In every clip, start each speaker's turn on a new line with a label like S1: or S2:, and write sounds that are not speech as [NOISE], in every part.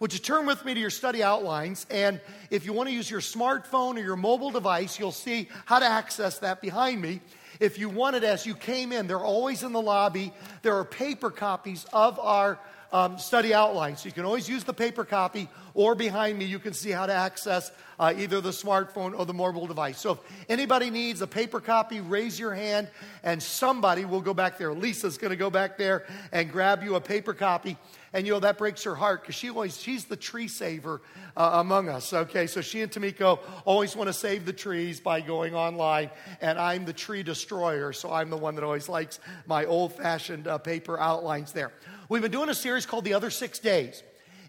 S1: Would you turn with me to your study outlines? And if you want to use your smartphone or your mobile device, you'll see how to access that behind me. If you want it as you came in, they're always in the lobby. There are paper copies of our um, study outlines. So you can always use the paper copy, or behind me, you can see how to access uh, either the smartphone or the mobile device. So if anybody needs a paper copy, raise your hand, and somebody will go back there. Lisa's going to go back there and grab you a paper copy. And you know, that breaks her heart because she always, she's the tree saver uh, among us, okay? So she and Tamiko always want to save the trees by going online, and I'm the tree destroyer, so I'm the one that always likes my old fashioned uh, paper outlines there. We've been doing a series called The Other Six Days,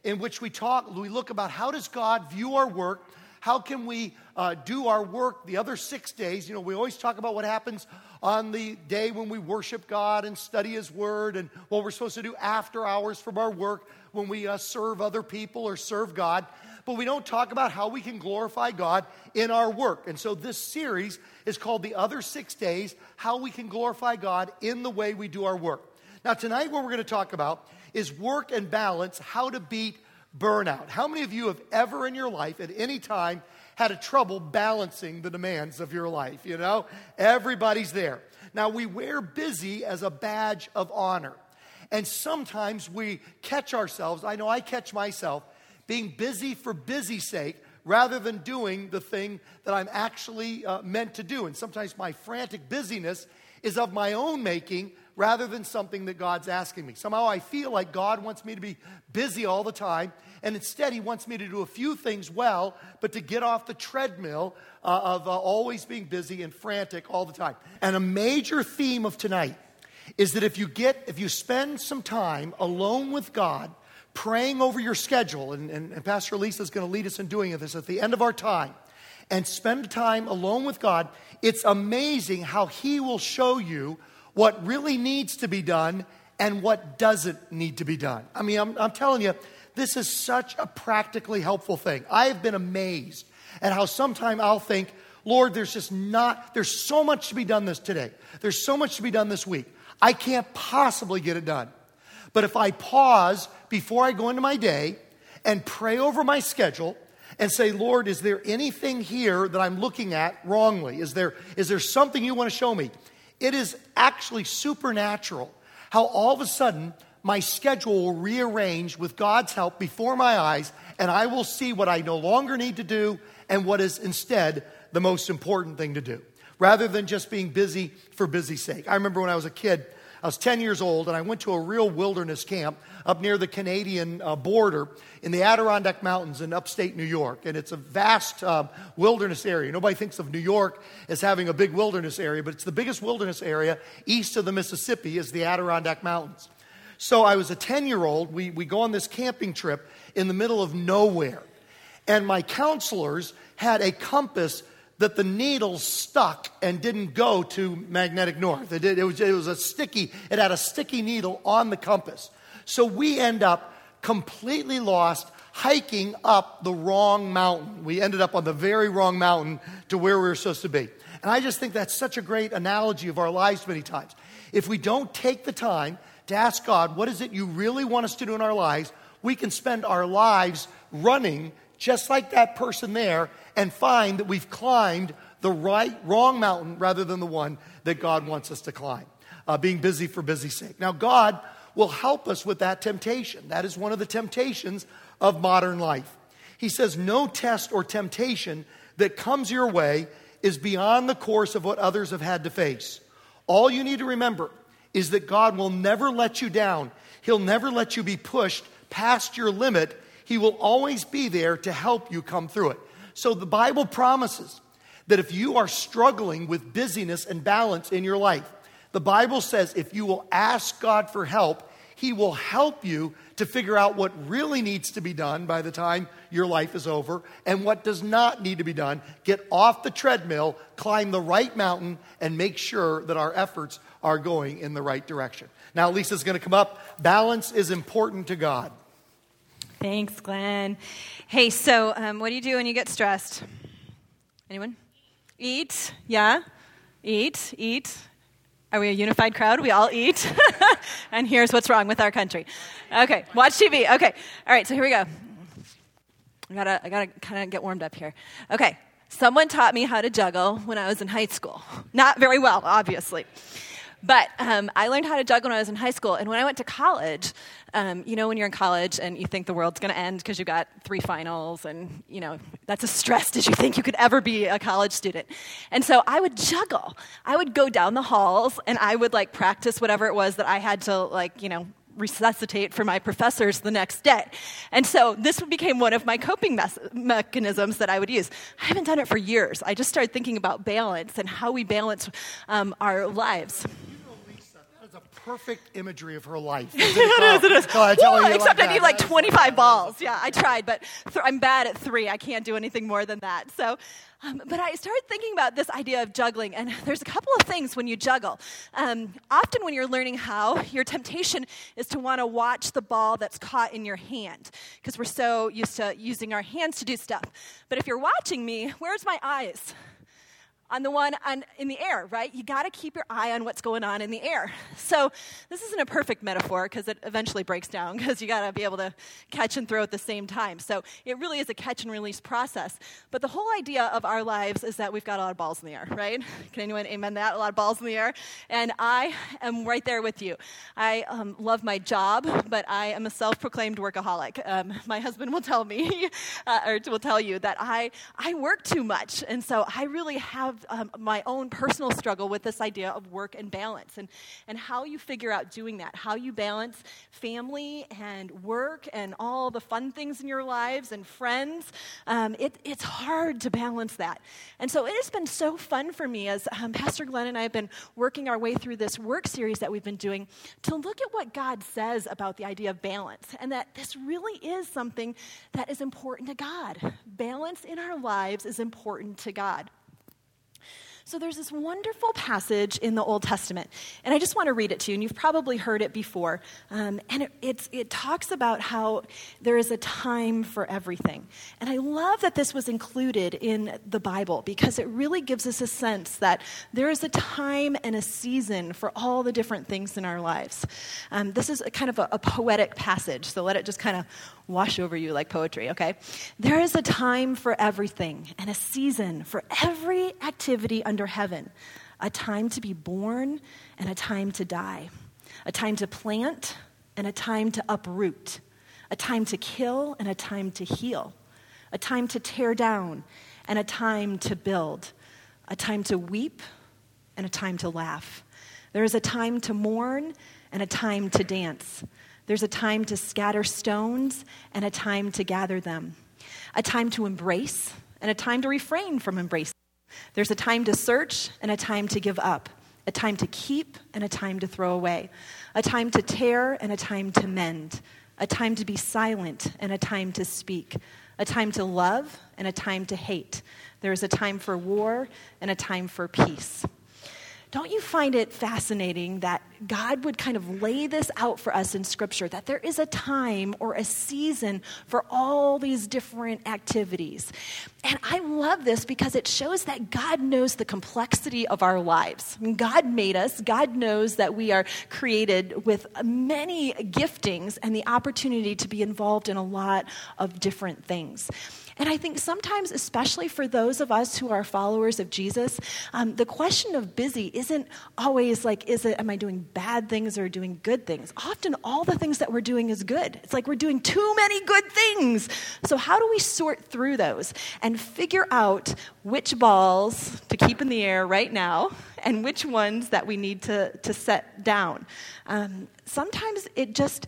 S1: in which we talk, we look about how does God view our work? How can we uh, do our work the other six days? You know, we always talk about what happens on the day when we worship God and study His Word and what we're supposed to do after hours from our work when we uh, serve other people or serve God. But we don't talk about how we can glorify God in our work. And so this series is called The Other Six Days How We Can Glorify God in the Way We Do Our Work. Now, tonight, what we're going to talk about is work and balance, how to beat burnout. How many of you have ever in your life, at any time, had a trouble balancing the demands of your life? You know, everybody's there. Now, we wear busy as a badge of honor. And sometimes we catch ourselves, I know I catch myself, being busy for busy's sake rather than doing the thing that I'm actually uh, meant to do. And sometimes my frantic busyness is of my own making rather than something that God's asking me. Somehow I feel like God wants me to be busy all the time, and instead He wants me to do a few things well, but to get off the treadmill uh, of uh, always being busy and frantic all the time. And a major theme of tonight is that if you get, if you spend some time alone with God, praying over your schedule, and, and, and Pastor Lisa is going to lead us in doing this at the end of our time, and spend time alone with God, it's amazing how He will show you what really needs to be done and what doesn't need to be done. I mean, I'm, I'm telling you, this is such a practically helpful thing. I have been amazed at how sometimes I'll think, Lord, there's just not, there's so much to be done this today. There's so much to be done this week. I can't possibly get it done. But if I pause before I go into my day and pray over my schedule and say, Lord, is there anything here that I'm looking at wrongly? Is there, is there something you want to show me? It is actually supernatural how all of a sudden my schedule will rearrange with God's help before my eyes, and I will see what I no longer need to do and what is instead the most important thing to do, rather than just being busy for busy's sake. I remember when I was a kid, I was 10 years old, and I went to a real wilderness camp up near the Canadian uh, border in the Adirondack Mountains in upstate New York. And it's a vast uh, wilderness area. Nobody thinks of New York as having a big wilderness area, but it's the biggest wilderness area east of the Mississippi is the Adirondack Mountains. So I was a 10 year old. We, we go on this camping trip in the middle of nowhere. And my counselors had a compass that the needle stuck and didn't go to magnetic north. It, did, it, was, it was a sticky, it had a sticky needle on the compass. So we end up completely lost hiking up the wrong mountain. We ended up on the very wrong mountain to where we were supposed to be. And I just think that's such a great analogy of our lives many times. If we don't take the time to ask God, what is it you really want us to do in our lives, we can spend our lives running just like that person there and find that we've climbed the right, wrong mountain rather than the one that God wants us to climb. Uh, being busy for busy's sake. Now, God will help us with that temptation. That is one of the temptations of modern life. He says, No test or temptation that comes your way is beyond the course of what others have had to face. All you need to remember is that God will never let you down. He'll never let you be pushed past your limit. He will always be there to help you come through it. So the Bible promises that if you are struggling with busyness and balance in your life, the Bible says if you will ask God for help, He will help you to figure out what really needs to be done by the time your life is over and what does not need to be done. Get off the treadmill, climb the right mountain, and make sure that our efforts are going in the right direction. Now, Lisa's going to come up. Balance is important to God.
S2: Thanks, Glenn. Hey, so um, what do you do when you get stressed? Anyone? Eat. Yeah? Eat. Eat. Are we a unified crowd? We all eat. [LAUGHS] and here's what's wrong with our country. Okay, watch TV. Okay. All right, so here we go. I gotta, I gotta kind of get warmed up here. Okay, someone taught me how to juggle when I was in high school. Not very well, obviously. But um, I learned how to juggle when I was in high school. And when I went to college, um, you know, when you're in college and you think the world's going to end because you got three finals, and, you know, that's as stressed as you think you could ever be a college student. And so I would juggle. I would go down the halls and I would, like, practice whatever it was that I had to, like, you know, resuscitate for my professors the next day. And so this became one of my coping mes- mechanisms that I would use. I haven't done it for years. I just started thinking about balance and how we balance um, our lives
S1: perfect imagery of her life. [LAUGHS]
S2: it is, it is. Oh, except like I need like 25 balls. Yeah, I tried, but th- I'm bad at three. I can't do anything more than that. So, um, but I started thinking about this idea of juggling, and [LAUGHS] there's a couple of things when you juggle. Um, often, when you're learning how, your temptation is to want to watch the ball that's caught in your hand because we're so used to using our hands to do stuff. But if you're watching me, where's my eyes? On the one on, in the air, right? You got to keep your eye on what's going on in the air. [LAUGHS] So this isn't a perfect metaphor because it eventually breaks down [LAUGHS] because you got to be able to catch and throw at the same time. So it really is a catch and release process. But the whole idea of our lives is that we've got a lot of balls in the air, right? [LAUGHS] Can anyone amen that? A lot of balls in the air. And I am right there with you. I um, love my job, but I am a self-proclaimed workaholic. Um, my husband will tell me, uh, or will tell you that I I work too much, and so I really have um, my own personal struggle with this idea of work and balance and, and how you figure out doing that, how you balance family and work and all the fun things in your lives and friends. Um, it, it's hard to balance that. And so it has been so fun for me as um, Pastor Glenn and I have been working our way through this work series that we've been doing to look at what God says about the idea of balance and that this really is something that is important to God. Balance in our lives is important to God. So there's this wonderful passage in the Old Testament, and I just want to read it to you, and you've probably heard it before. Um, and it, it talks about how there is a time for everything. And I love that this was included in the Bible because it really gives us a sense that there is a time and a season for all the different things in our lives. Um, this is kind of a, a poetic passage, so let it just kind of wash over you like poetry, okay? There is a time for everything and a season for every activity under heaven a time to be born and a time to die, a time to plant and a time to uproot, a time to kill and a time to heal, a time to tear down and a time to build, a time to weep and a time to laugh. There is a time to mourn and a time to dance there's a time to scatter stones and a time to gather them, a time to embrace and a time to refrain from embracing. There's a time to search and a time to give up, a time to keep and a time to throw away, a time to tear and a time to mend, a time to be silent and a time to speak, a time to love and a time to hate. There is a time for war and a time for peace. Don't you find it fascinating that God would kind of lay this out for us in Scripture that there is a time or a season for all these different activities? And I love this because it shows that God knows the complexity of our lives. God made us, God knows that we are created with many giftings and the opportunity to be involved in a lot of different things. And I think sometimes, especially for those of us who are followers of Jesus, um, the question of busy isn't always like, is it, am I doing bad things or doing good things? Often, all the things that we're doing is good. It's like we're doing too many good things. So, how do we sort through those and figure out which balls to keep in the air right now and which ones that we need to, to set down? Um, sometimes it just,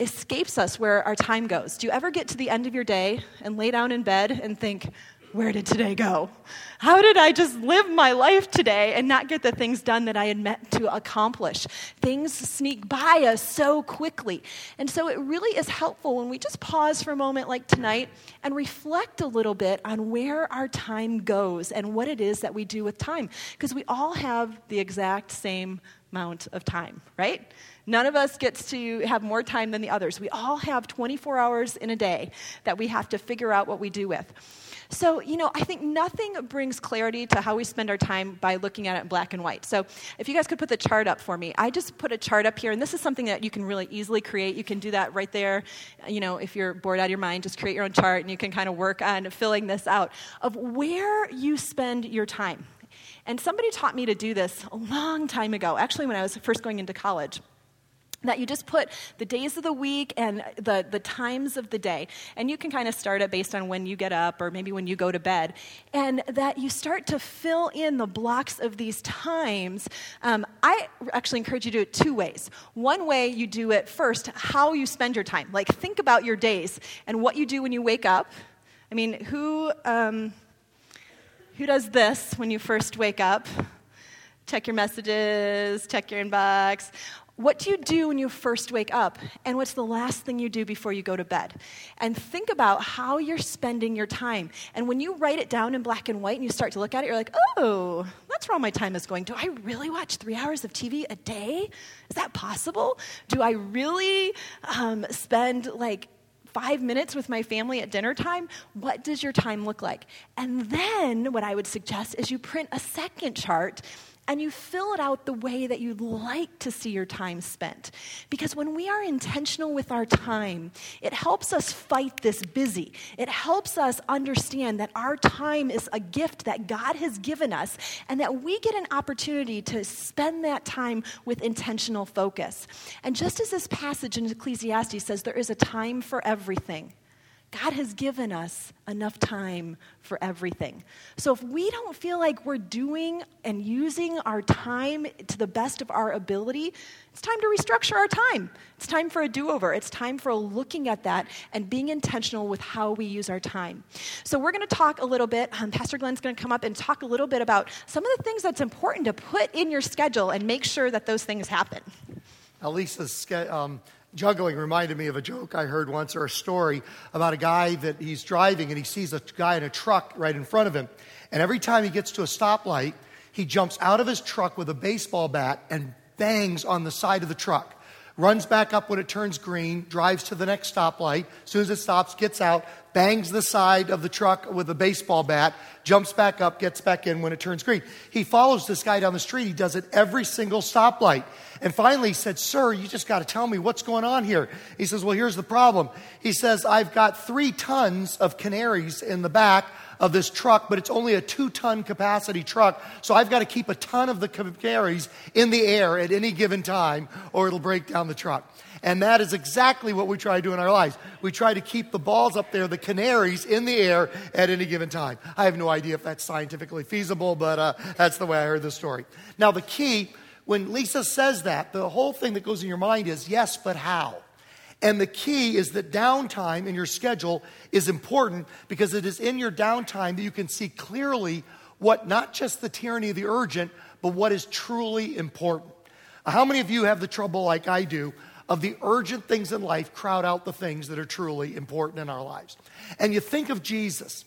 S2: escapes us where our time goes. Do you ever get to the end of your day and lay down in bed and think, where did today go? How did I just live my life today and not get the things done that I had meant to accomplish? Things sneak by us so quickly. And so it really is helpful when we just pause for a moment like tonight and reflect a little bit on where our time goes and what it is that we do with time. Because we all have the exact same amount of time, right? None of us gets to have more time than the others. We all have 24 hours in a day that we have to figure out what we do with. So, you know, I think nothing brings clarity to how we spend our time by looking at it in black and white. So, if you guys could put the chart up for me, I just put a chart up here, and this is something that you can really easily create. You can do that right there. You know, if you're bored out of your mind, just create your own chart, and you can kind of work on filling this out of where you spend your time. And somebody taught me to do this a long time ago, actually, when I was first going into college that you just put the days of the week and the, the times of the day. And you can kind of start it based on when you get up or maybe when you go to bed. And that you start to fill in the blocks of these times. Um, I actually encourage you to do it two ways. One way you do it first, how you spend your time. Like think about your days and what you do when you wake up. I mean, who, um, who does this when you first wake up? Check your messages, check your inbox. What do you do when you first wake up? And what's the last thing you do before you go to bed? And think about how you're spending your time. And when you write it down in black and white and you start to look at it, you're like, oh, that's where all my time is going. Do I really watch three hours of TV a day? Is that possible? Do I really um, spend like five minutes with my family at dinner time, what does your time look like? And then what I would suggest is you print a second chart and you fill it out the way that you'd like to see your time spent. Because when we are intentional with our time, it helps us fight this busy. It helps us understand that our time is a gift that God has given us and that we get an opportunity to spend that time with intentional focus. And just as this passage in Ecclesiastes says, there is a time for everything. God has given us enough time for everything. So if we don't feel like we're doing and using our time to the best of our ability, it's time to restructure our time. It's time for a do over. It's time for looking at that and being intentional with how we use our time. So we're going to talk a little bit. Um, Pastor Glenn's going to come up and talk a little bit about some of the things that's important to put in your schedule and make sure that those things happen.
S1: Elisa's um, juggling reminded me of a joke I heard once or a story about a guy that he's driving and he sees a guy in a truck right in front of him. And every time he gets to a stoplight, he jumps out of his truck with a baseball bat and bangs on the side of the truck. Runs back up when it turns green, drives to the next stoplight. As soon as it stops, gets out, bangs the side of the truck with a baseball bat, jumps back up, gets back in when it turns green. He follows this guy down the street. He does it every single stoplight. And finally he said, Sir, you just got to tell me what's going on here. He says, Well, here's the problem. He says, I've got three tons of canaries in the back of this truck, but it's only a two ton capacity truck. So I've got to keep a ton of the canaries in the air at any given time, or it'll break down the truck. And that is exactly what we try to do in our lives. We try to keep the balls up there, the canaries in the air at any given time. I have no idea if that's scientifically feasible, but uh, that's the way I heard the story. Now, the key when Lisa says that, the whole thing that goes in your mind is yes, but how? And the key is that downtime in your schedule is important because it is in your downtime that you can see clearly what not just the tyranny of the urgent, but what is truly important. How many of you have the trouble, like I do, of the urgent things in life crowd out the things that are truly important in our lives? And you think of Jesus,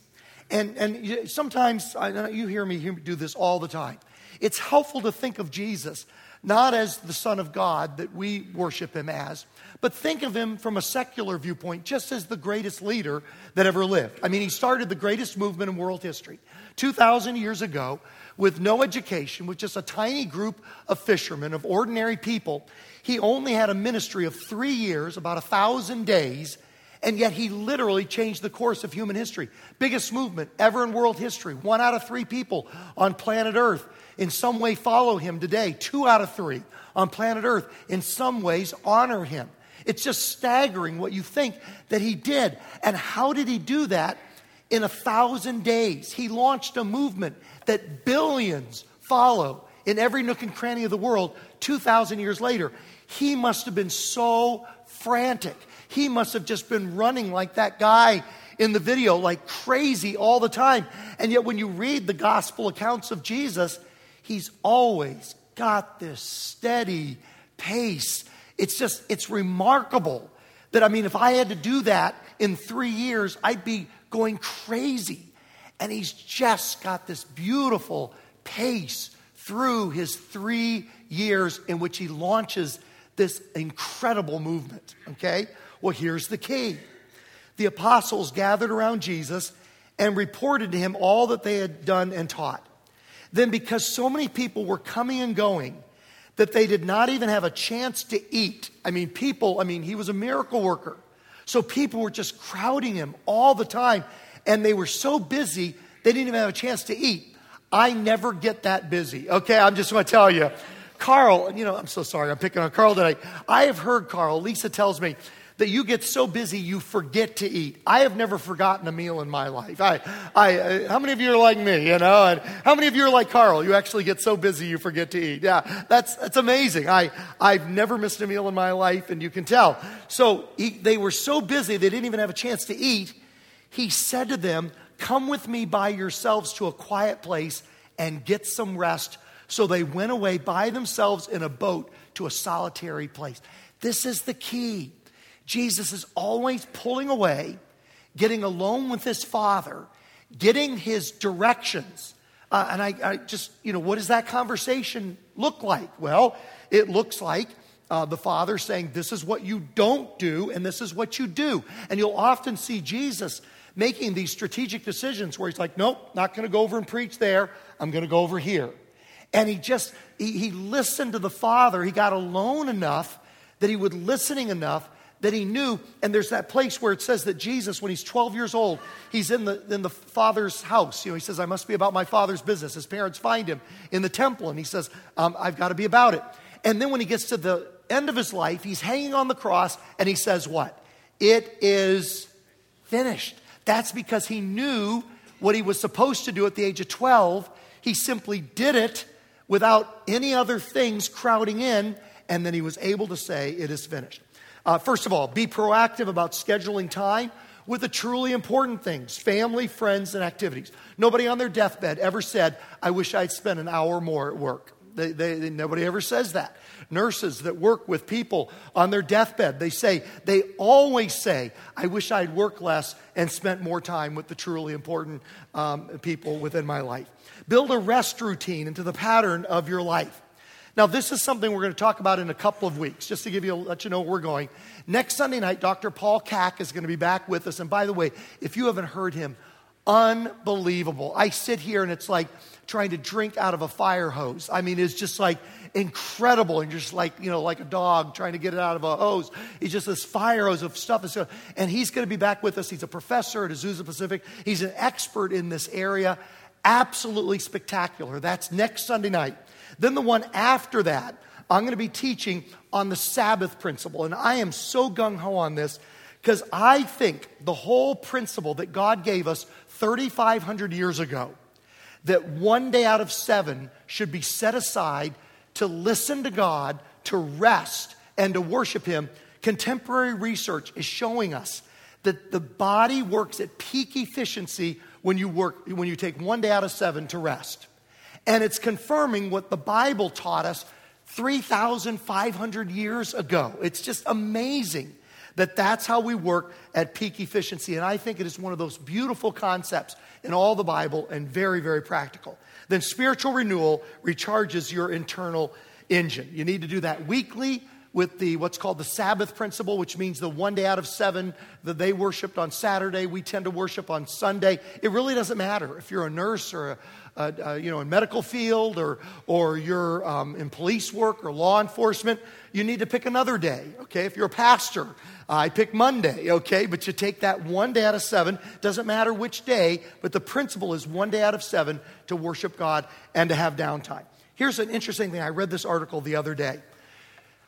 S1: and, and sometimes I, you hear me do this all the time. It's helpful to think of Jesus not as the Son of God that we worship him as, but think of him from a secular viewpoint, just as the greatest leader that ever lived. I mean, he started the greatest movement in world history 2,000 years ago with no education, with just a tiny group of fishermen, of ordinary people. He only had a ministry of three years, about a thousand days, and yet he literally changed the course of human history. Biggest movement ever in world history. One out of three people on planet Earth in some way follow him today. Two out of three on planet Earth in some ways honor him. It's just staggering what you think that he did. And how did he do that in a thousand days? He launched a movement that billions follow in every nook and cranny of the world 2,000 years later. He must have been so frantic. He must have just been running like that guy in the video, like crazy all the time. And yet, when you read the gospel accounts of Jesus, He's always got this steady pace. It's just, it's remarkable that, I mean, if I had to do that in three years, I'd be going crazy. And he's just got this beautiful pace through his three years in which he launches this incredible movement. Okay? Well, here's the key the apostles gathered around Jesus and reported to him all that they had done and taught. Then, because so many people were coming and going, that they did not even have a chance to eat. I mean, people, I mean, he was a miracle worker. So people were just crowding him all the time, and they were so busy, they didn't even have a chance to eat. I never get that busy. Okay, I'm just to tell you. Carl, you know, I'm so sorry, I'm picking on Carl today. I have heard Carl, Lisa tells me, that you get so busy you forget to eat. I have never forgotten a meal in my life. I, I, uh, how many of you are like me, you know? And how many of you are like Carl? You actually get so busy you forget to eat. Yeah, that's, that's amazing. I, I've never missed a meal in my life, and you can tell. So he, they were so busy they didn't even have a chance to eat. He said to them, Come with me by yourselves to a quiet place and get some rest. So they went away by themselves in a boat to a solitary place. This is the key. Jesus is always pulling away, getting alone with his Father, getting his directions. Uh, and I, I, just, you know, what does that conversation look like? Well, it looks like uh, the Father saying, This is what you don't do, and this is what you do. And you'll often see Jesus making these strategic decisions where he's like, Nope, not going to go over and preach there. I'm going to go over here. And he just, he, he listened to the Father. He got alone enough that he was listening enough that he knew. And there's that place where it says that Jesus, when he's 12 years old, he's in the, in the father's house. You know, he says, I must be about my father's business. His parents find him in the temple, and he says, um, I've got to be about it. And then when he gets to the end of his life, he's hanging on the cross, and he says, What? It is finished. That's because he knew what he was supposed to do at the age of 12. He simply did it without any other things crowding in, and then he was able to say, It is finished. Uh, first of all, be proactive about scheduling time with the truly important things family, friends, and activities. Nobody on their deathbed ever said, I wish I'd spent an hour more at work. They, they, they, nobody ever says that. Nurses that work with people on their deathbed, they say, they always say, I wish I'd worked less and spent more time with the truly important um, people within my life. Build a rest routine into the pattern of your life. Now, this is something we're going to talk about in a couple of weeks, just to give you, let you know where we're going. Next Sunday night, Dr. Paul Kaak is going to be back with us. And by the way, if you haven't heard him, unbelievable. I sit here and it's like trying to drink out of a fire hose. I mean, it's just like incredible. And just like, you know, like a dog trying to get it out of a hose. He's just this fire hose of stuff. And he's going to be back with us. He's a professor at Azusa Pacific. He's an expert in this area. Absolutely spectacular. That's next Sunday night. Then the one after that, I'm going to be teaching on the Sabbath principle. And I am so gung ho on this because I think the whole principle that God gave us 3,500 years ago, that one day out of seven should be set aside to listen to God, to rest, and to worship Him. Contemporary research is showing us that the body works at peak efficiency when you work when you take one day out of seven to rest. And it's confirming what the Bible taught us 3,500 years ago. It's just amazing that that's how we work at peak efficiency. And I think it is one of those beautiful concepts in all the Bible and very, very practical. Then spiritual renewal recharges your internal engine. You need to do that weekly with the what's called the Sabbath principle, which means the one day out of seven that they worshiped on Saturday, we tend to worship on Sunday. It really doesn't matter if you're a nurse or a, uh, uh, you know, in medical field or, or you're um, in police work or law enforcement, you need to pick another day, okay? If you're a pastor, I pick Monday, okay? But you take that one day out of seven, doesn't matter which day, but the principle is one day out of seven to worship God and to have downtime. Here's an interesting thing. I read this article the other day.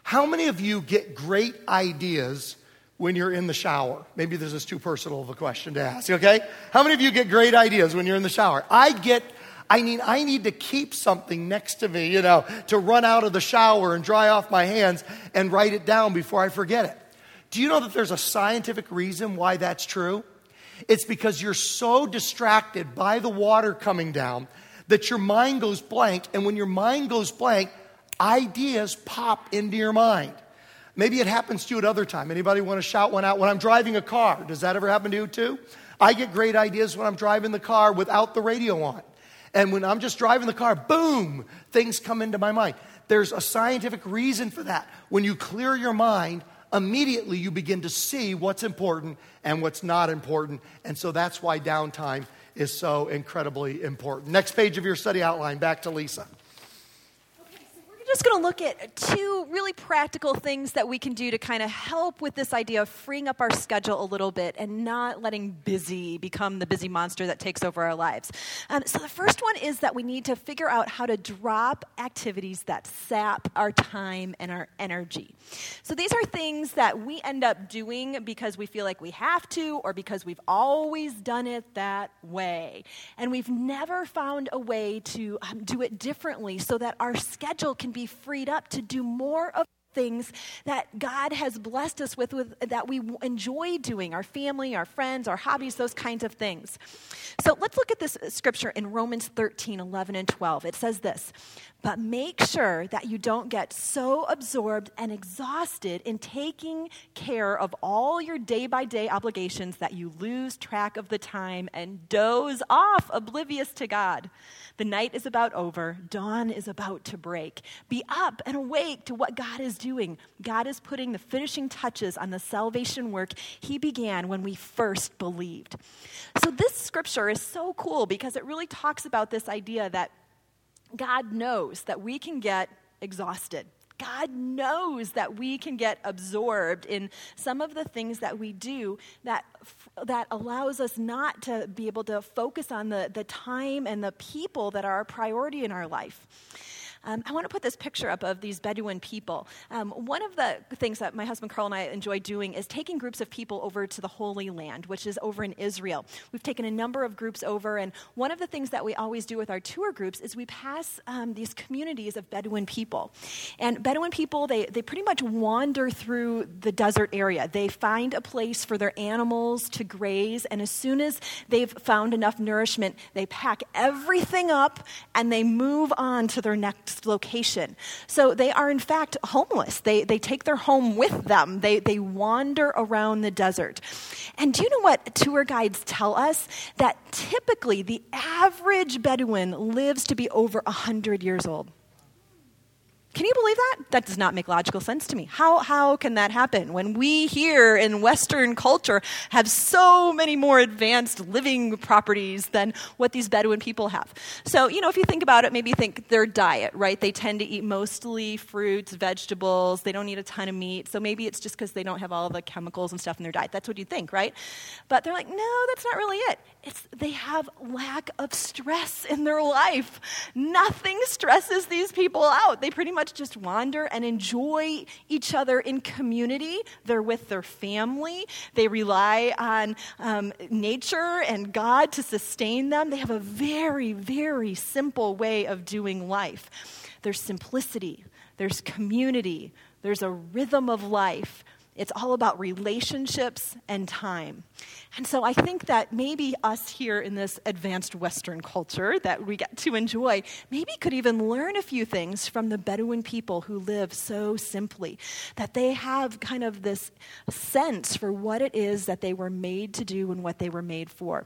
S1: How many of you get great ideas when you're in the shower? Maybe this is too personal of a question to ask, okay? How many of you get great ideas when you're in the shower? I get I mean, I need to keep something next to me, you know, to run out of the shower and dry off my hands and write it down before I forget it. Do you know that there's a scientific reason why that's true? It's because you're so distracted by the water coming down that your mind goes blank. And when your mind goes blank, ideas pop into your mind. Maybe it happens to you at other time. Anybody want to shout one out when I'm driving a car? Does that ever happen to you too? I get great ideas when I'm driving the car without the radio on. And when I'm just driving the car, boom, things come into my mind. There's a scientific reason for that. When you clear your mind, immediately you begin to see what's important and what's not important. And so that's why downtime is so incredibly important. Next page of your study outline, back to Lisa
S2: just going to look at two really practical things that we can do to kind of help with this idea of freeing up our schedule a little bit and not letting busy become the busy monster that takes over our lives. Um, so, the first one is that we need to figure out how to drop activities that sap our time and our energy. So, these are things that we end up doing because we feel like we have to or because we've always done it that way. And we've never found a way to um, do it differently so that our schedule can be be freed up to do more of things that God has blessed us with, with, that we enjoy doing our family, our friends, our hobbies, those kinds of things. So let's look at this uh, scripture in Romans 13 11 and 12. It says this But make sure that you don't get so absorbed and exhausted in taking care of all your day by day obligations that you lose track of the time and doze off, oblivious to God. The night is about over, dawn is about to break. Be up and awake to what God is doing. God is putting the finishing touches on the salvation work He began when we first believed. So, this scripture is so cool because it really talks about this idea that God knows that we can get exhausted God knows that we can get absorbed in some of the things that we do that, that allows us not to be able to focus on the, the time and the people that are a priority in our life. Um, I want to put this picture up of these Bedouin people. Um, one of the things that my husband Carl and I enjoy doing is taking groups of people over to the Holy Land, which is over in Israel. We've taken a number of groups over, and one of the things that we always do with our tour groups is we pass um, these communities of Bedouin people. And Bedouin people, they, they pretty much wander through the desert area. They find a place for their animals to graze, and as soon as they've found enough nourishment, they pack everything up and they move on to their next location. So they are, in fact, homeless. They, they take their home with them, they, they wander around the desert. And do you know what tour guides tell us? That typically the average Bedouin lives to be over 100 years old. Can you believe that? That does not make logical sense to me. How, how can that happen when we here in Western culture have so many more advanced living properties than what these Bedouin people have? So, you know, if you think about it, maybe think their diet, right? They tend to eat mostly fruits, vegetables, they don't eat a ton of meat. So maybe it's just because they don't have all the chemicals and stuff in their diet. That's what you think, right? But they're like, no, that's not really it. It's they have lack of stress in their life. Nothing stresses these people out. They pretty much just wander and enjoy each other in community. They're with their family. They rely on um, nature and God to sustain them. They have a very, very simple way of doing life. There's simplicity, there's community, there's a rhythm of life it's all about relationships and time. And so I think that maybe us here in this advanced Western culture that we get to enjoy, maybe could even learn a few things from the Bedouin people who live so simply, that they have kind of this sense for what it is that they were made to do and what they were made for.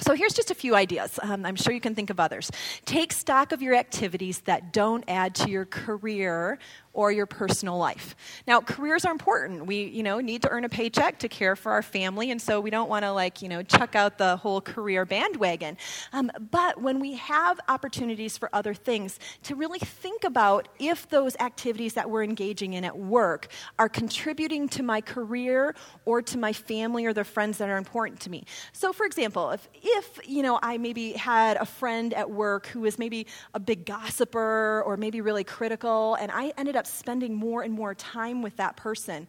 S2: So here's just a few ideas. Um, I'm sure you can think of others. Take stock of your activities that don't add to your career or your personal life. Now, careers are important. We, you know, need to earn a paycheck to care for our family, and so we don't want to like, you know, chuck out the whole career bandwagon. Um, but when we have opportunities for other things, to really think about if those activities that we're engaging in at work are contributing to my career or to my family or the friends that are important to me. So, for example, if if you know I maybe had a friend at work who was maybe a big gossiper or maybe really critical, and I ended up spending more and more time with that person.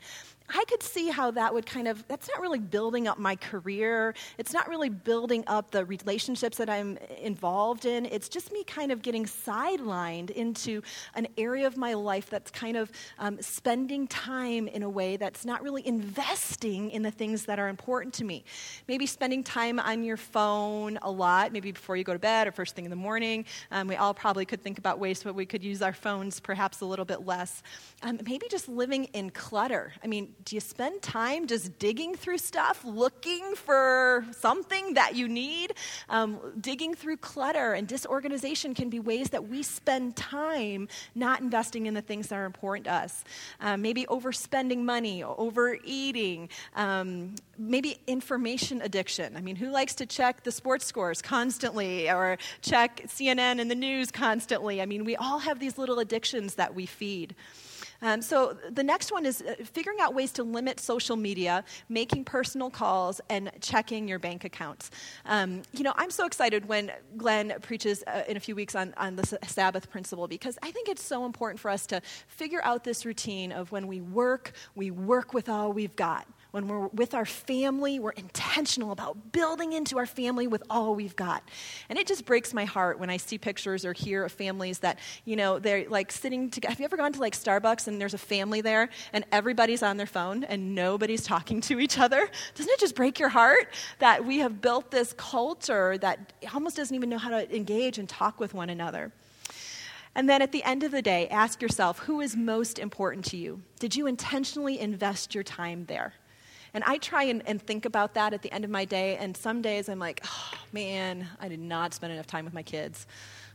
S2: I could see how that would kind of, that's not really building up my career. It's not really building up the relationships that I'm involved in. It's just me kind of getting sidelined into an area of my life that's kind of um, spending time in a way that's not really investing in the things that are important to me. Maybe spending time on your phone a lot, maybe before you go to bed or first thing in the morning. Um, we all probably could think about ways that we could use our phones perhaps a little bit less. Um, maybe just living in clutter. I mean, do you spend time just digging through stuff, looking for something that you need? Um, digging through clutter and disorganization can be ways that we spend time not investing in the things that are important to us. Um, maybe overspending money, overeating, um, maybe information addiction. I mean, who likes to check the sports scores constantly or check CNN and the news constantly? I mean, we all have these little addictions that we feed. Um, so the next one is uh, figuring out ways to limit social media, making personal calls, and checking your bank accounts. Um, you know, I'm so excited when Glenn preaches uh, in a few weeks on, on the Sabbath principle because I think it's so important for us to figure out this routine of when we work, we work with all we've got when we're with our family, we're intentional about building into our family with all we've got. And it just breaks my heart when I see pictures or hear of families that, you know, they're like sitting together. Have you ever gone to like Starbucks and there's a family there and everybody's on their phone and nobody's [LAUGHS] talking to each other? Doesn't it just break your heart that we have built this culture that almost doesn't even know how to engage and talk with one another? And then at the end of the day, ask yourself who is most important to you? Did you intentionally invest your time there? And I try and, and, think about that at the end of my day. And some days I'm like, oh, man, I did not spend enough time with my kids.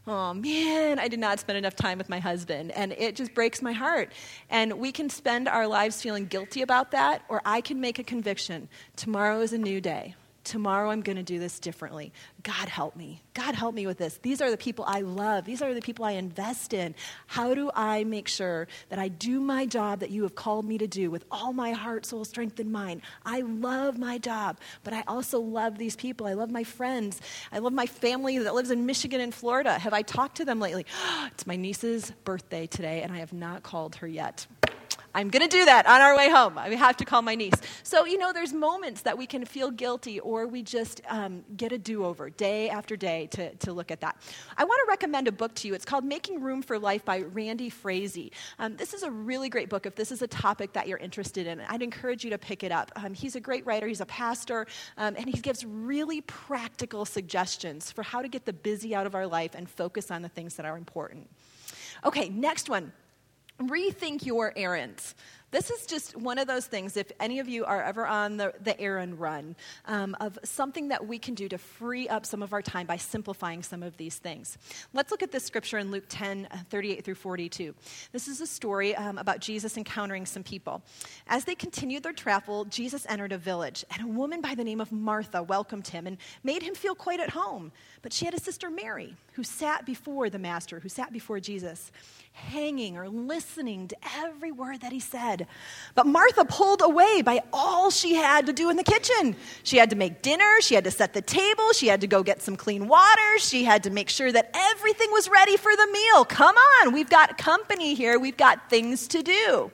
S2: Oh, man, I did not spend enough time with my husband. And it just breaks my heart. And we can spend our lives feeling guilty about that, or I can make a conviction tomorrow is a new day. Tomorrow I'm going to do this differently. God help me. God help me with this. These are the people I love. These are the people I invest in. How do I make sure that I do my job that you have called me to do with all my heart, soul, strength, and mind? I love my job, but I also love these people. I love my friends. I love my family that lives in Michigan and Florida. Have I talked to them lately? [GASPS] it's my niece's birthday today, and I have not called her yet. I'm going to do that on our way home. I have to call my niece. So, you know, there's moments that we can feel guilty or we just um, get a do over day after day to, to look at that. I want to recommend a book to you. It's called Making Room for Life by Randy Frazee. Um, this is a really great book if this is a topic that you're interested in. I'd encourage you to pick it up. Um, he's a great writer, he's a pastor, um, and he gives really practical suggestions for how to get the busy out of our life and focus on the things that are important. Okay, next one rethink your errands. This is just one of those things, if any of you are ever on the, the errand run, um, of something that we can do to free up some of our time by simplifying some of these things. Let's look at this scripture in Luke 10 uh, 38 through 42. This is a story um, about Jesus encountering some people. As they continued their travel, Jesus entered a village, and a woman by the name of Martha welcomed him and made him feel quite at home. But she had a sister, Mary, who sat before the Master, who sat before Jesus hanging or listening to every word that he said. But Martha pulled away by all she had to do in the kitchen. She had to make dinner, she had to set the table, she had to go get some clean water, she had to make sure that everything was ready for the meal. Come on, we've got company here, we've got things to do.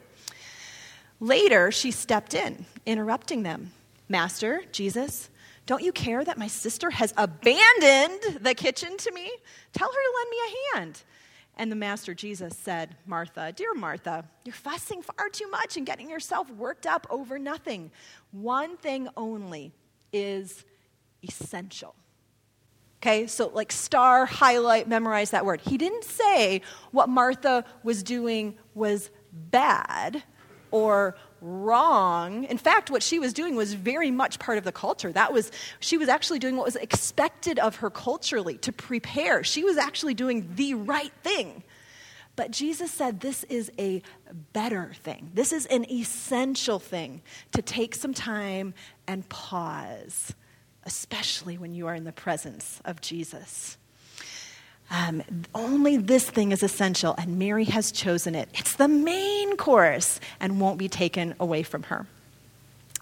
S2: Later, she stepped in, interrupting them. Master, Jesus, don't you care that my sister has abandoned the kitchen to me? Tell her to lend me a hand. And the Master Jesus said, Martha, dear Martha, you're fussing far too much and getting yourself worked up over nothing. One thing only is essential. Okay, so like star, highlight, memorize that word. He didn't say what Martha was doing was bad or wrong. In fact, what she was doing was very much part of the culture. That was she was actually doing what was expected of her culturally to prepare. She was actually doing the right thing. But Jesus said this is a better thing. This is an essential thing to take some time and pause, especially when you are in the presence of Jesus. Um, only this thing is essential, and Mary has chosen it. It's the main course and won't be taken away from her.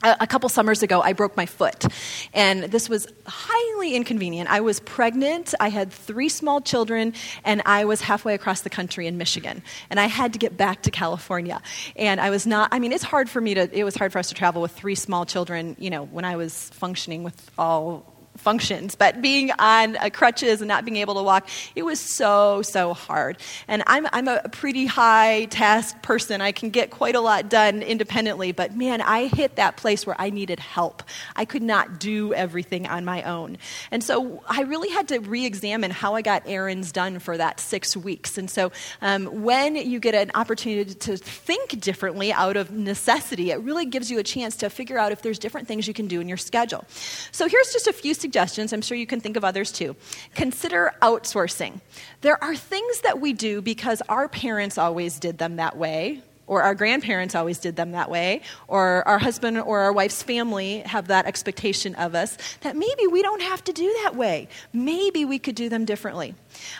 S2: A, a couple summers ago, I broke my foot, and this was highly inconvenient. I was pregnant, I had three small children, and I was halfway across the country in Michigan, and I had to get back to California. And I was not, I mean, it's hard for me to, it was hard for us to travel with three small children, you know, when I was functioning with all functions. But being on uh, crutches and not being able to walk, it was so, so hard. And I'm, I'm a pretty high task person. I can get quite a lot done independently. But man, I hit that place where I needed help. I could not do everything on my own. And so I really had to re examine how I got errands done for that six weeks. And so um, when you get an opportunity to think differently out of necessity, it really gives you a chance to figure out if there's different things you can do in your schedule. So here's just a few suggestions. I'm sure you can think of others too. Consider outsourcing. There are things that we do because our parents always did them that way, or our grandparents always did them that way, or our husband or our wife's family have that expectation of us, that maybe we don't have to do that way. Maybe we could do them differently.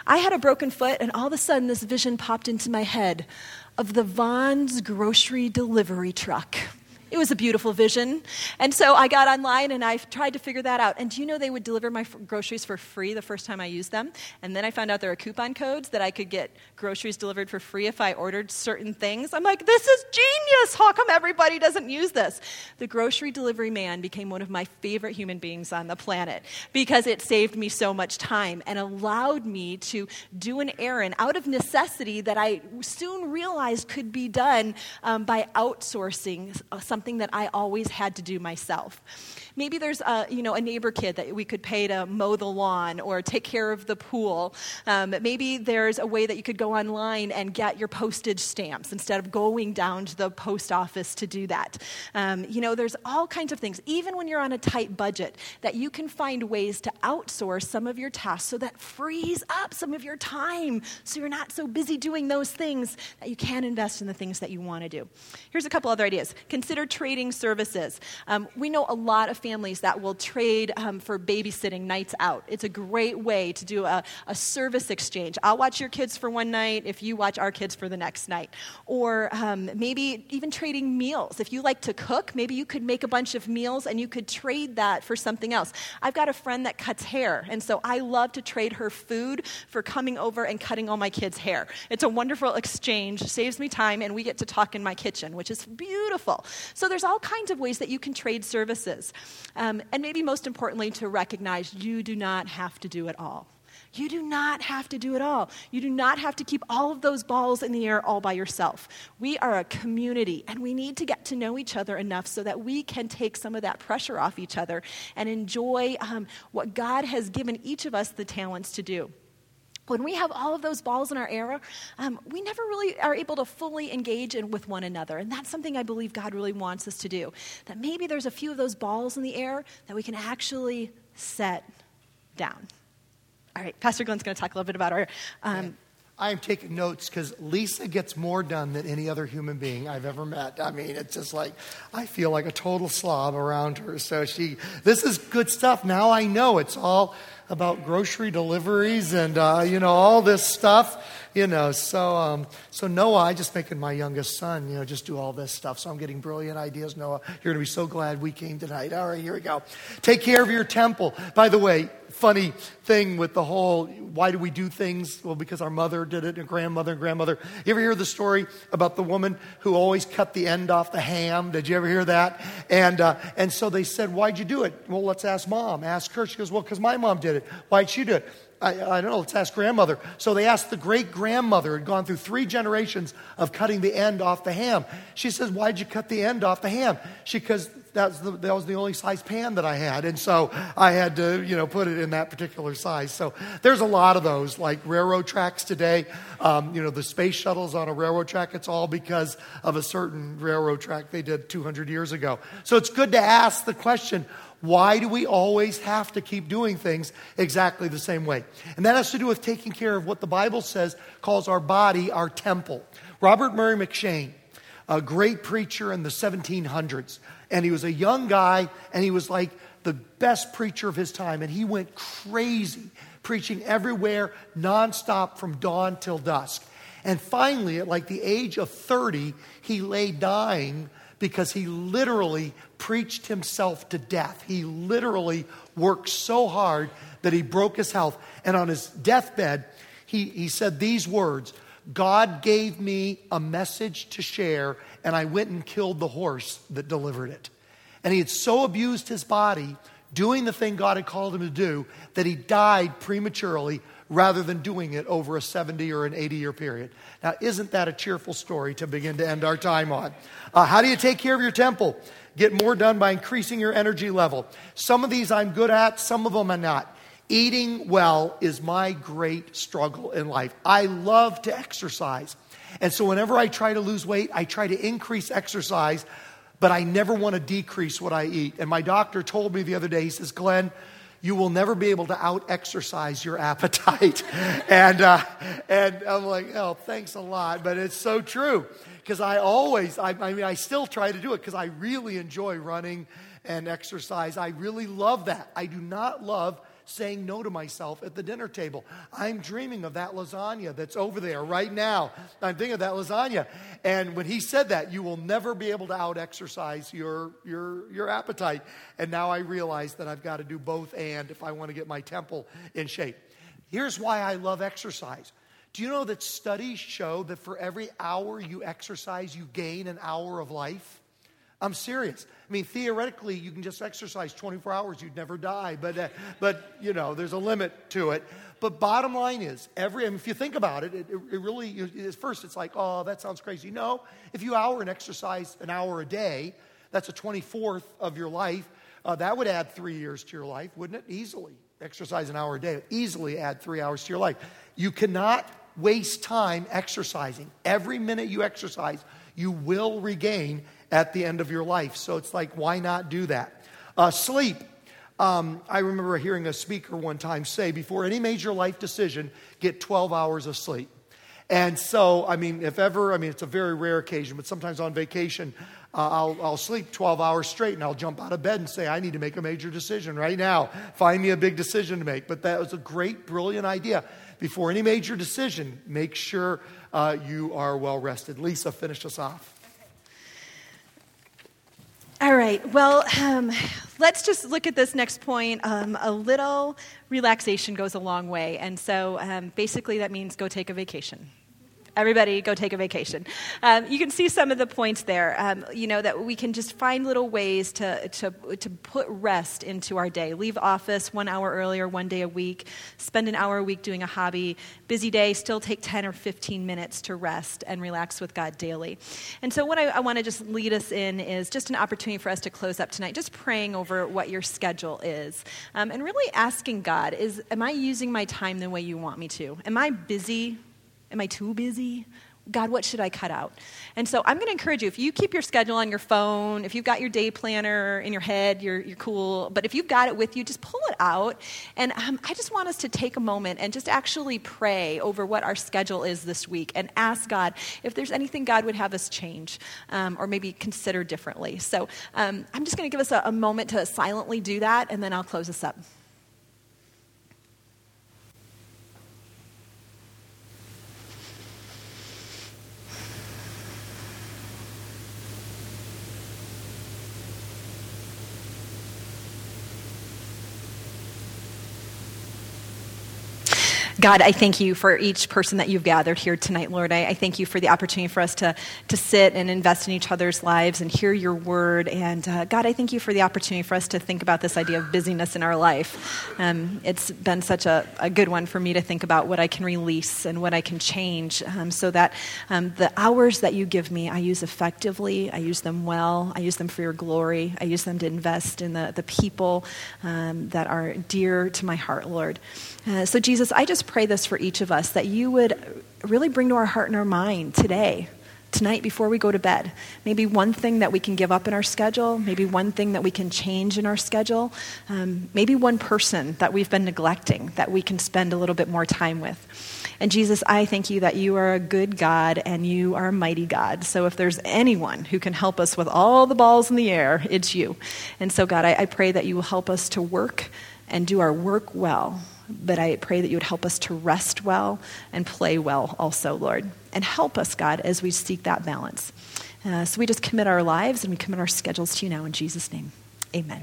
S2: I had a broken foot, and all of a sudden, this vision popped into my head of the Vons grocery delivery truck. It was a beautiful vision. And so I got online and I tried to figure that out. And do you know they would deliver my f- groceries for free the first time I used them? And then I found out there are coupon codes that I could get groceries delivered for free if I ordered certain things. I'm like, this is genius. How come everybody doesn't use this? The grocery delivery man became one of my favorite human beings on the planet because it saved me so much time and allowed me to do an errand out of necessity that I soon realized could be done um, by outsourcing uh, something that I always had to do myself. Maybe there's a, you know, a neighbor kid that we could pay to mow the lawn or take care of the pool. Um, maybe there's a way that you could go online and get your postage stamps instead of going down to the post office to do that. Um, you know, there's all kinds of things, even when you're on a tight budget, that you can find ways to outsource some of your tasks so that frees up some of your time so you're not so busy doing those things that you can invest in the things that you want to do. Here's a couple other ideas. Consider trading services. Um, we know a lot of families that will trade um, for babysitting nights out. It's a great way to do a, a service exchange. I'll watch your kids for one night if you watch our kids for the next night. Or um, maybe even trading meals. If you like to cook, maybe you could make a bunch of meals and you could trade that for something else. I've got a friend that cuts hair, and so I love to trade her food for coming over and cutting all my kids' hair. It's a wonderful exchange, saves me time, and we get to talk in my kitchen, which is beautiful. So there's all kinds of ways that you can trade services. Um, and maybe most importantly, to recognize you do not have to do it all. You do not have to do it all. You do not have to keep all of those balls in the air all by yourself. We are a community, and we need to get to know each other enough so that we can take some of that pressure off each other and enjoy um, what God has given each of us the talents to do when we have all of those balls in our air, um, we never really are able to fully engage in, with one another. And that's something I believe God really wants us to do. That maybe there's a few of those balls in the air that we can actually set down. All right, Pastor Glenn's going to talk a little bit about our. Um,
S1: I am taking notes because Lisa gets more done than any other human being I've ever met. I mean, it's just like I feel like a total slob around her. So she, this is good stuff. Now I know it's all about grocery deliveries and uh, you know all this stuff you know so um, so noah i just making my youngest son you know just do all this stuff so i'm getting brilliant ideas noah you're going to be so glad we came tonight all right here we go take care of your temple by the way funny thing with the whole why do we do things? Well, because our mother did it, and grandmother and grandmother. You ever hear the story about the woman who always cut the end off the ham? Did you ever hear that? And, uh, and so they said, Why'd you do it? Well, let's ask mom. Ask her. She goes, Well, because my mom did it. Why'd she do it? I, I, don't know, let's ask grandmother. So they asked the great grandmother, had gone through three generations of cutting the end off the ham. She says, Why'd you cut the end off the ham? She, because that was, the, that was the only size pan that I had. And so I had to, you know, put it in that particular size. So there's a lot of those, like railroad tracks today. Um, you know, the space shuttle's on a railroad track. It's all because of a certain railroad track they did 200 years ago. So it's good to ask the question, why do we always have to keep doing things exactly the same way? And that has to do with taking care of what the Bible says calls our body our temple. Robert Murray M'Cheyne, a great preacher in the 1700s, and he was a young guy, and he was like the best preacher of his time, and he went crazy preaching everywhere, nonstop from dawn till dusk. And finally, at like the age of 30, he lay dying because he literally preached himself to death. He literally worked so hard that he broke his health. And on his deathbed, he, he said these words God gave me a message to share, and I went and killed the horse that delivered it. And he had so abused his body doing the thing God had called him to do, that he died prematurely rather than doing it over a 70 or an 80 year period. Now, isn't that a cheerful story to begin to end our time on? Uh, how do you take care of your temple? Get more done by increasing your energy level. Some of these I'm good at, some of them I'm not. Eating well is my great struggle in life. I love to exercise. And so whenever I try to lose weight, I try to increase exercise, but I never want to decrease what I eat. And my doctor told me the other day, he says, Glenn, you will never be able to out exercise your appetite. [LAUGHS] and, uh, and I'm like, oh, thanks a lot. But it's so true because I always, I, I mean, I still try to do it because I really enjoy running and exercise. I really love that. I do not love saying no to myself at the dinner table. I'm dreaming of that lasagna that's over there right now. I'm thinking of that lasagna. And when he said that, you will never be able to out exercise your, your, your appetite. And now I realize that I've got to do both and if I want to get my temple in shape. Here's why I love exercise. Do you know that studies show that for every hour you exercise, you gain an hour of life? I'm serious. I mean, theoretically, you can just exercise 24 hours, you'd never die, but, uh, but you know, there's a limit to it. But bottom line is, every, I mean, if you think about it, it, it really, at first it's like, oh, that sounds crazy. No, if you hour and exercise an hour a day, that's a 24th of your life. Uh, that would add three years to your life, wouldn't it? Easily. Exercise an hour a day, easily add three hours to your life. You cannot waste time exercising. Every minute you exercise, you will regain at the end of your life. So it's like, why not do that? Uh, sleep. Um, I remember hearing a speaker one time say, before any major life decision, get 12 hours of sleep. And so, I mean, if ever, I mean, it's a very rare occasion, but sometimes on vacation, uh, I'll, I'll sleep 12 hours straight and I'll jump out of bed and say, I need to make a major decision right now. Find me a big decision to make. But that was a great, brilliant idea. Before any major decision, make sure uh, you are well rested. Lisa, finish us off.
S2: All right, well, um, let's just look at this next point. Um, a little relaxation goes a long way. And so um, basically, that means go take a vacation. Everybody go take a vacation. Um, you can see some of the points there. Um, you know, that we can just find little ways to, to, to put rest into our day. Leave office one hour earlier, one day a week. Spend an hour a week doing a hobby. Busy day, still take 10 or 15 minutes to rest and relax with God daily. And so, what I, I want to just lead us in is just an opportunity for us to close up tonight, just praying over what your schedule is. Um, and really asking God, is, am I using my time the way you want me to? Am I busy Am I too busy? God, what should I cut out? And so I'm going to encourage you if you keep your schedule on your phone, if you've got your day planner in your head, you're, you're cool. But if you've got it with you, just pull it out. And um, I just want us to take a moment and just actually pray over what our schedule is this week and ask God if there's anything God would have us change um, or maybe consider differently. So um, I'm just going to give us a, a moment to silently do that, and then I'll close this up. God, I thank you for each person that you've gathered here tonight, Lord. I, I, thank you for the opportunity for us to, to sit and invest in each other's lives and hear your word. And uh, God, I thank you for the opportunity for us to think about this idea of busyness in our life. Um, it's been such a, a, good one for me to think about what I can release and what I can change um, so that um, the hours that you give me, I use effectively, I use them well, I use them for your glory, I use them to invest in the, the people um, that are dear to my heart, Lord. Uh, so, Jesus, I just pray this for each of us that you would really bring to our heart and our mind today, tonight, before we go to bed. Maybe one thing that we can give up in our schedule, maybe one thing that we can change in our schedule, um, maybe one person that we've been neglecting that we can spend a little bit more time with. And Jesus, I thank you that you are a good God and you are a mighty God. So if there's anyone who can help us with all the balls in the air, it's you. And so, God, I, I pray that you will help us to work and do our work well but I pray that you would help us to rest well and play well also, Lord. And help us, God, as we seek that balance. Uh, so we just commit our lives and we commit our schedules to you now in Jesus' name. Amen.